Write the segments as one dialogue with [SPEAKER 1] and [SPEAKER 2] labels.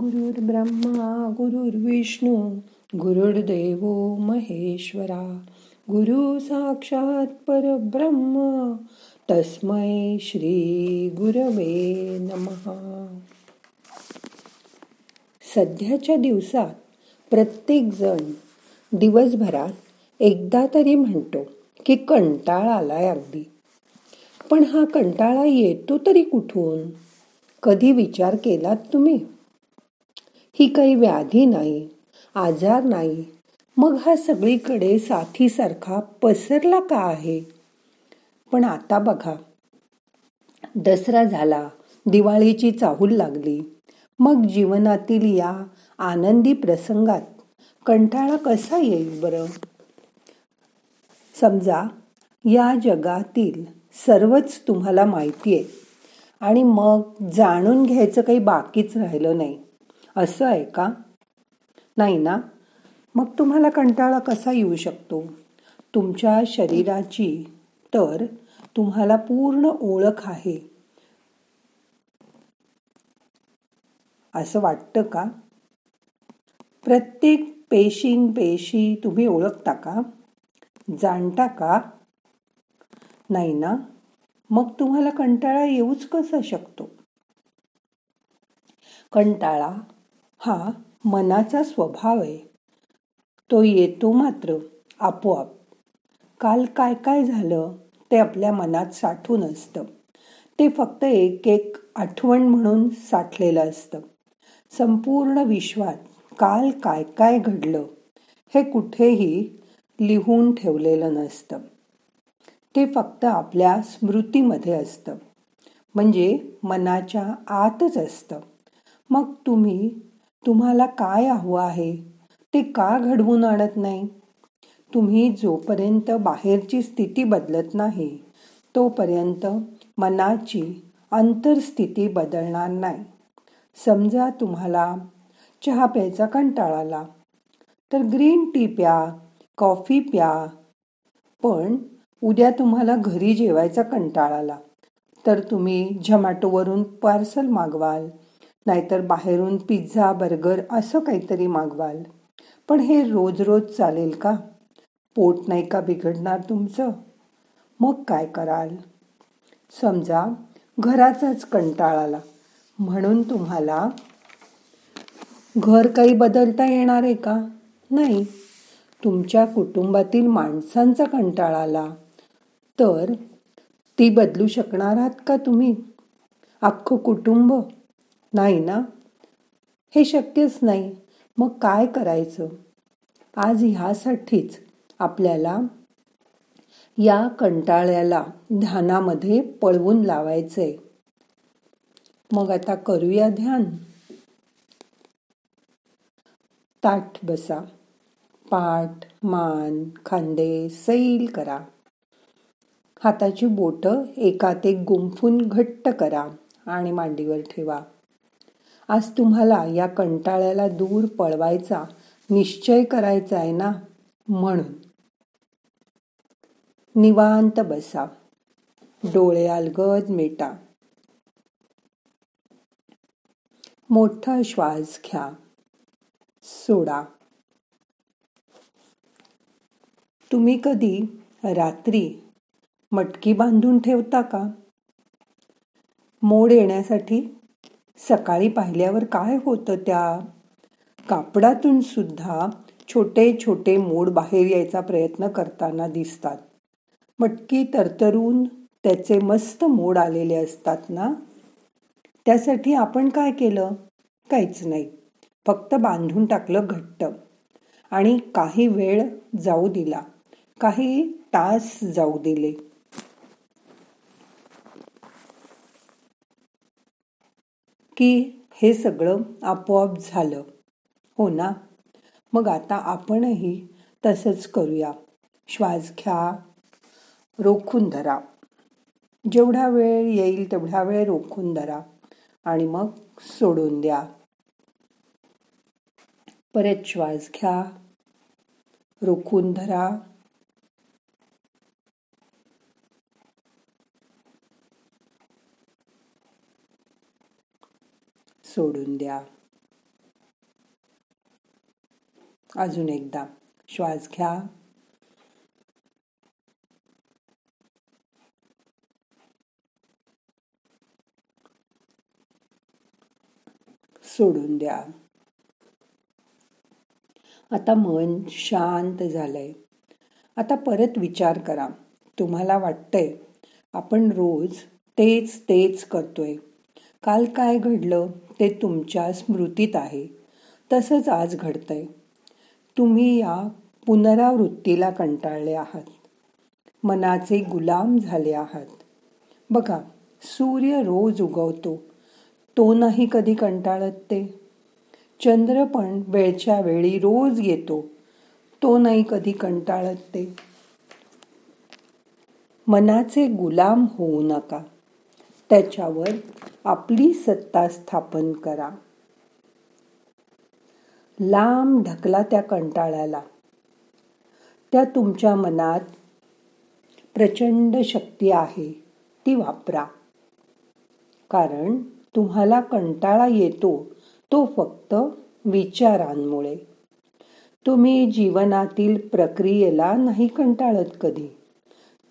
[SPEAKER 1] गुरुर्ब्रह्मा गुरुर्विष्णू गुरुर्देव महेश्वरा गुरु साक्षात परब्रह्म तस्मै श्री गुरवे नमहा सध्याच्या दिवसात प्रत्येक जण दिवसभरात एकदा तरी म्हणतो की कंटाळा आलाय अगदी. पण हा कंटाळा येतो तरी कुठून? कधी विचार केलात तुम्ही? ही काही व्याधी नाही आजार नाही. मग हा सगळीकडे साथीसारखा पसरला का आहे? पण आता बघा. दसरा झाला दिवाळीची चाहूल लागली. मग जीवनातील या आनंदी प्रसंगात कंटाळा कसा येईल बरं? समजा या जगातील सर्वच तुम्हाला माहिती आहे आणि मग जाणून घ्यायचं काही बाकीच राहिलं नाही. असं आहे का? नाही ना? मग तुम्हाला कंटाळा कसा येऊ शकतो? तुमच्या शरीराची तर तुम्हाला पूर्ण ओळख आहे. असं वाटतं का? प्रत्येक पेशीन पेशी तुम्ही ओळखता का? जाणता का? नाही ना? मग तुम्हाला कंटाळा येऊच कसा शकतो? कंटाळा हा मनाचा स्वभाव आहे. तो येतो मात्र आपोआप. काल काय काय झालं ते आपल्या मनात साठून असतं. ते फक्त एक एक आठवण म्हणून साठलेलं असतं. संपूर्ण विश्वात काल काय काय घडलं हे कुठेही लिहून ठेवलेलं नसतं. ते फक्त आपल्या स्मृतीमध्ये असतं. म्हणजे मनाच्या आतच असतं. मग तुम्ही तुम्हाला काय हवं आहे? ते का घडवून आणत नाही? तुम्ही जोपर्यंत बाहेरची स्थिती बदलत नाही तोपर्यंत मनाची अंतरस्थिती बदलणार नाही. समजा तुम्हाला चहा प्यायचा कंटाळाला तर ग्रीन टी प्या कॉफी प्या. पण उद्या तुम्हाला घरी जेवायचा कंटाळाला तर तुम्ही झमॅटोवरून पार्सल मागवाल. नाहीतर बाहेरून पिझ्झा बर्गर असं काहीतरी मागवाल. पण हे रोज रोज चालेल का? पोट नाही का बिघडणार तुमचं? मग काय कराल? समजा घराचाच कंटाळाला म्हणून तुम्हाला घर काही बदलता येणार आहे का? नाही. तुमच्या कुटुंबातील माणसांचा कंटाळाला तर ती बदलू शकणार आहात का तुम्ही? अख्खं कुटुंब? नाही ना? हे शक्यच नाही. मग काय करायचं? आज ह्यासाठीच आपल्याला या कंटाळ्याला ध्यानामध्ये पळवून लावायचंय. मग आता करूया ध्यान. ताठ बसा. पाठ मान खांदे सैल करा. हाताची बोट एकात एक गुंफून घट्ट करा आणि मांडीवर ठेवा. आज तुम्हाला या कंटाळ्याला दूर पळवायचा निश्चय करायचा आहे ना? म्हणून. निवांत बसा. डोळे अलगद मिटा. मोठा श्वास घ्या. सोडा. तुम्ही कधी रात्री मटकी बांधून ठेवता का? मोड येण्यासाठी सकाळी पाहिल्यावर काय होतं त्या? कापडातून सुद्धा छोटे छोटे मोड बाहेर यायचा प्रयत्न करताना दिसतात. मटकी तरतरून त्याचे मस्त मोड आलेले असतात ना? त्यासाठी आपण काय केलं? काहीच नाही. फक्त बांधून टाकलं घट्ट. आणि काही वेळ जाऊ दिला. काही तास जाऊ दिले. की हे सगळं आपोआप झालं. हो ना? मग आता आपणही तसंच करूया. श्वास घ्या रोखून धरा. जेवढा वेळ येईल तेवढा वेळ रोखून धरा आणि मग सोडून द्या. परत श्वास घ्या रोखून धरा. सोडून द्या. अजून एकदा श्वास घ्या. सोडून द्या. आता मन शांत झालंय. आता परत विचार करा. तुम्हाला वाटतंय आपण रोज तेच तेच करतोय. काल काय घडलं ते तुमच्या स्मृतीत आहे. तसंच आज घडतंय. तुम्ही या पुनरावृत्तीला कंटाळले आहात. मनाचे गुलाम झाले आहात. बघा सूर्य रोज उगवतो. तो नाही कधी कंटाळत ते. चंद्र पण वेळच्या वेळी रोज येतो. तो नाही कधी कंटाळत ते. मनाचे गुलाम होऊ नका. त्याच्यावर आपली सत्ता स्थापन करा. लांब ढकला त्या कंटाळ्याला. त्या तुमच्या मनात प्रचंड शक्ती आहे ती वापरा. कारण तुम्हाला कंटाळा येतो तो फक्त विचारांमुळे. तुम्ही जीवनातील प्रक्रियेला नाही कंटाळत कधी.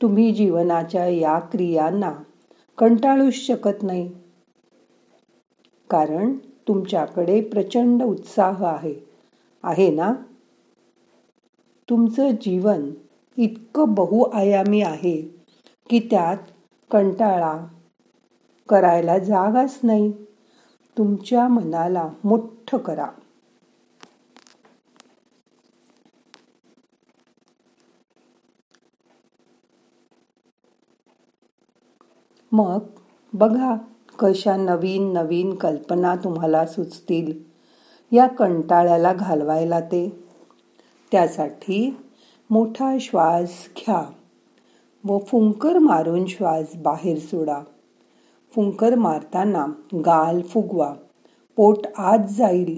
[SPEAKER 1] तुम्ही जीवनाच्या या क्रियांना कंटाळूच शकत नाही. कारण तुमच्याकडे प्रचंड उत्साह आहे. आहे ना? तुमचं जीवन इतकं बहुआयामी आहे की त्यात कंटाळा करायला जागाच नाही. तुमच्या मनाला मोठं करा. मग बघा कशा नवीन नवीन कल्पना तुम्हाला सुचतील. या कंटाळ्याला घालवायला ते. त्यासाठी मोठा श्वास घ्या. व फुंकर मारून श्वास बाहेर सोडा. फुंकर मारताना गाल फुगवा. पोट आत जाईल.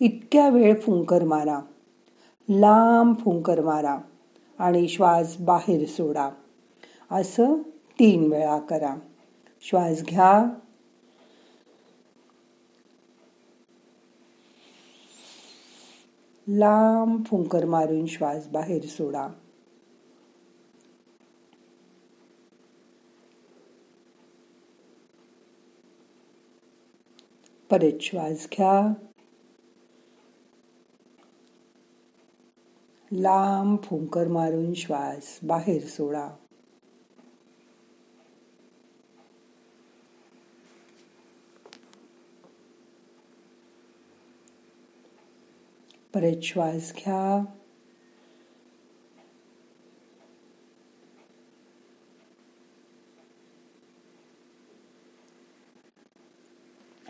[SPEAKER 1] इतक्या वेळ फुंकर मारा. लांब फुंकर मारा आणि श्वास बाहेर सोडा. असं तीन वेळा करा श्वास घ्या। लांब फुंकर मारून श्वास बाहेर सोडा। परत श्वास घ्या। लांब फुंकर मारून श्वास बाहेर सोडा। परत श्वास घ्या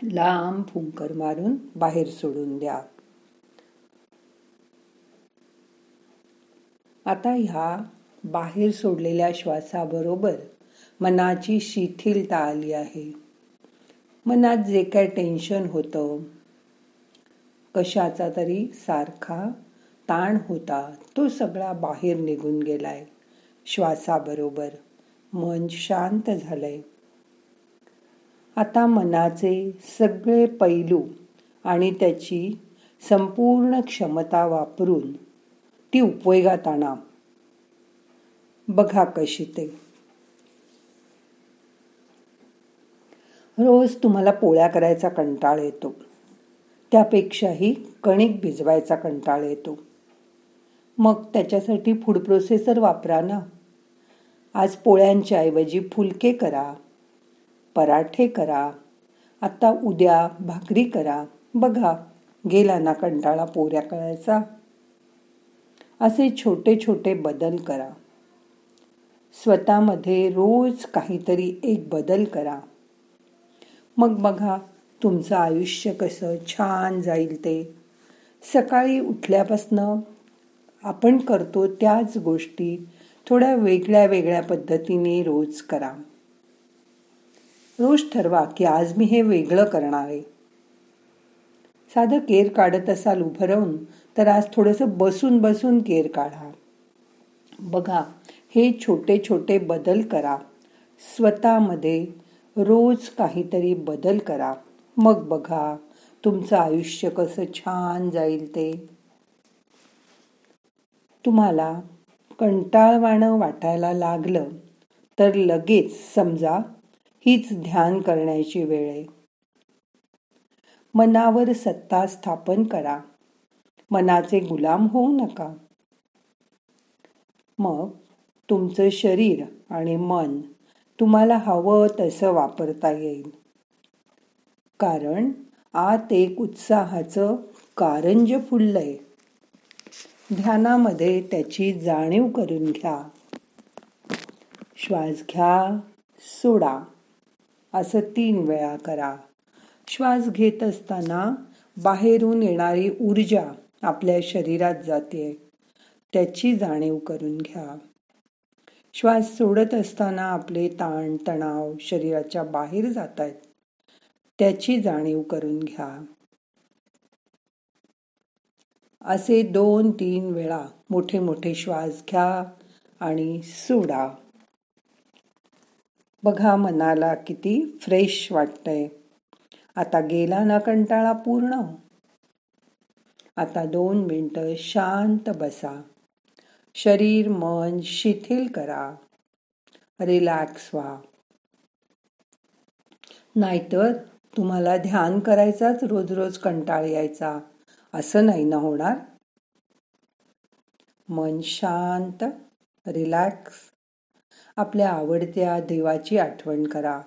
[SPEAKER 1] लांब फुंकर मारून बाहेर सोडून द्या. आता ह्या बाहेर सोडलेल्या श्वासाबरोबर मनाची शिथिलता आली आहे. मनात जे काय टेन्शन होतं कशाचा तरी सारखा ताण होता. तो सगळा बाहेर निघून गेलाय. श्वासाबरोबर मन शांत झालंय. आता मनाचे सगळे पैलू आणि त्याची संपूर्ण क्षमता वापरून ती उपयोगात आणा. बघा कशी ते. रोज तुम्हाला पोळ्या करायचा कंटाळ येतो. त्यापेक्षाही कणिक भिजवायचा कंटाळा येतो. मग त्याच्यासाठी फूड प्रोसेसर वापरा ना. आज पोळ्यांच्या ऐवजी फुलके करा पराठे करा आता उद्या भाकरी करा. बघा गेला ना कंटाळा पोऱ्या करायचा असे छोटे छोटे बदल करा. स्वतःमध्ये रोज काहीतरी एक बदल करा. मग बघा तुमचं आयुष्य कसं छान जाईल ते. सकाळी उठल्यापासनं आपण करतो त्याच गोष्टी थोड्या वेगळ्या वेगळ्या पद्धतीने रोज करा. रोज ठरवा की आज मी हे वेगळं करणार आहे. साधं केर काढत असाल उभं राहून तर आज थोडंसं बसून बसून केर काढा. बघा हे छोटे छोटे बदल करा. स्वतःमध्ये रोज काहीतरी बदल करा. मग बघा तुमचं आयुष्य कसं छान जाईल ते. तुम्हाला कंटाळवाणं वाटायला लागलं तर लगेच समजा हीच ध्यान करण्याची वेळ आहे. मनावर सत्ता स्थापन करा. मनाचे गुलाम होऊ नका. मग तुमचं शरीर आणि मन तुम्हाला हवं तसं वापरता येईल. कारण आत एक उत्साहाचं कारंज फुललंय. ध्यानामध्ये त्याची जाणीव करून घ्या. श्वास घ्या सोडा. असं तीन वेळा करा. श्वास घेत असताना बाहेरून येणारी ऊर्जा आपल्या शरीरात जाते. त्याची जाणीव करून घ्या. श्वास सोडत असताना आपले ताण तणाव शरीराच्या बाहेर जात आहेत त्याची जाणीव करून घ्या. असे दोन तीन वेळा मोठे मोठे श्वास घ्या आणि सोडा. बघा मनाला किती फ्रेश वाटतंय. आता गेला ना कंटाळा पूर्ण. आता दोन मिनटं शांत बसा. शरीर मन शिथिल करा. रिलॅक्स व्हा. नाहीतर तुम्हाला ध्यान करायचाच रोज रोज कंटाळ यायचा. असं नाही ना होणार? मन शांत रिलॅक्स. आपल्या आवडत्या देवाची आठवण करा.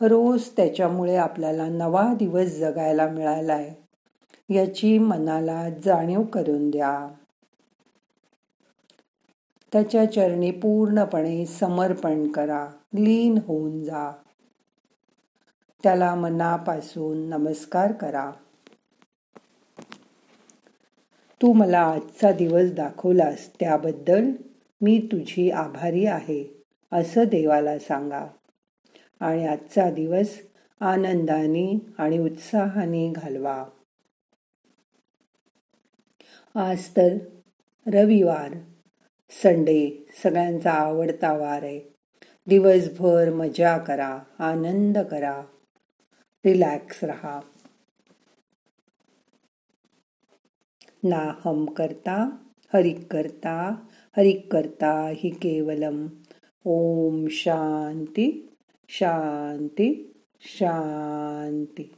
[SPEAKER 1] रोज त्याच्यामुळे आपल्याला नवा दिवस जगायला मिळालाय. याची मनाला जाणीव करून द्या. त्याच्या चरणी पूर्णपणे समर्पण करा. लीन होऊन जा. त्याला मनापासून नमस्कार करा. तू मला आजचा दिवस दाखवलास त्याबद्दल मी तुझी आभारी आहे असं देवाला सांगा. आणि आजचा दिवस आनंदाने आणि उत्साहाने घालवा. आज तर रविवार संडे सगळ्यांचा आवडता वार आहे. दिवसभर मजा करा आनंद करा. रिलॅक्स रहा। ना हम करता हरिक करता हरिक करता हि केवलम। ओम शांती शांती शांती।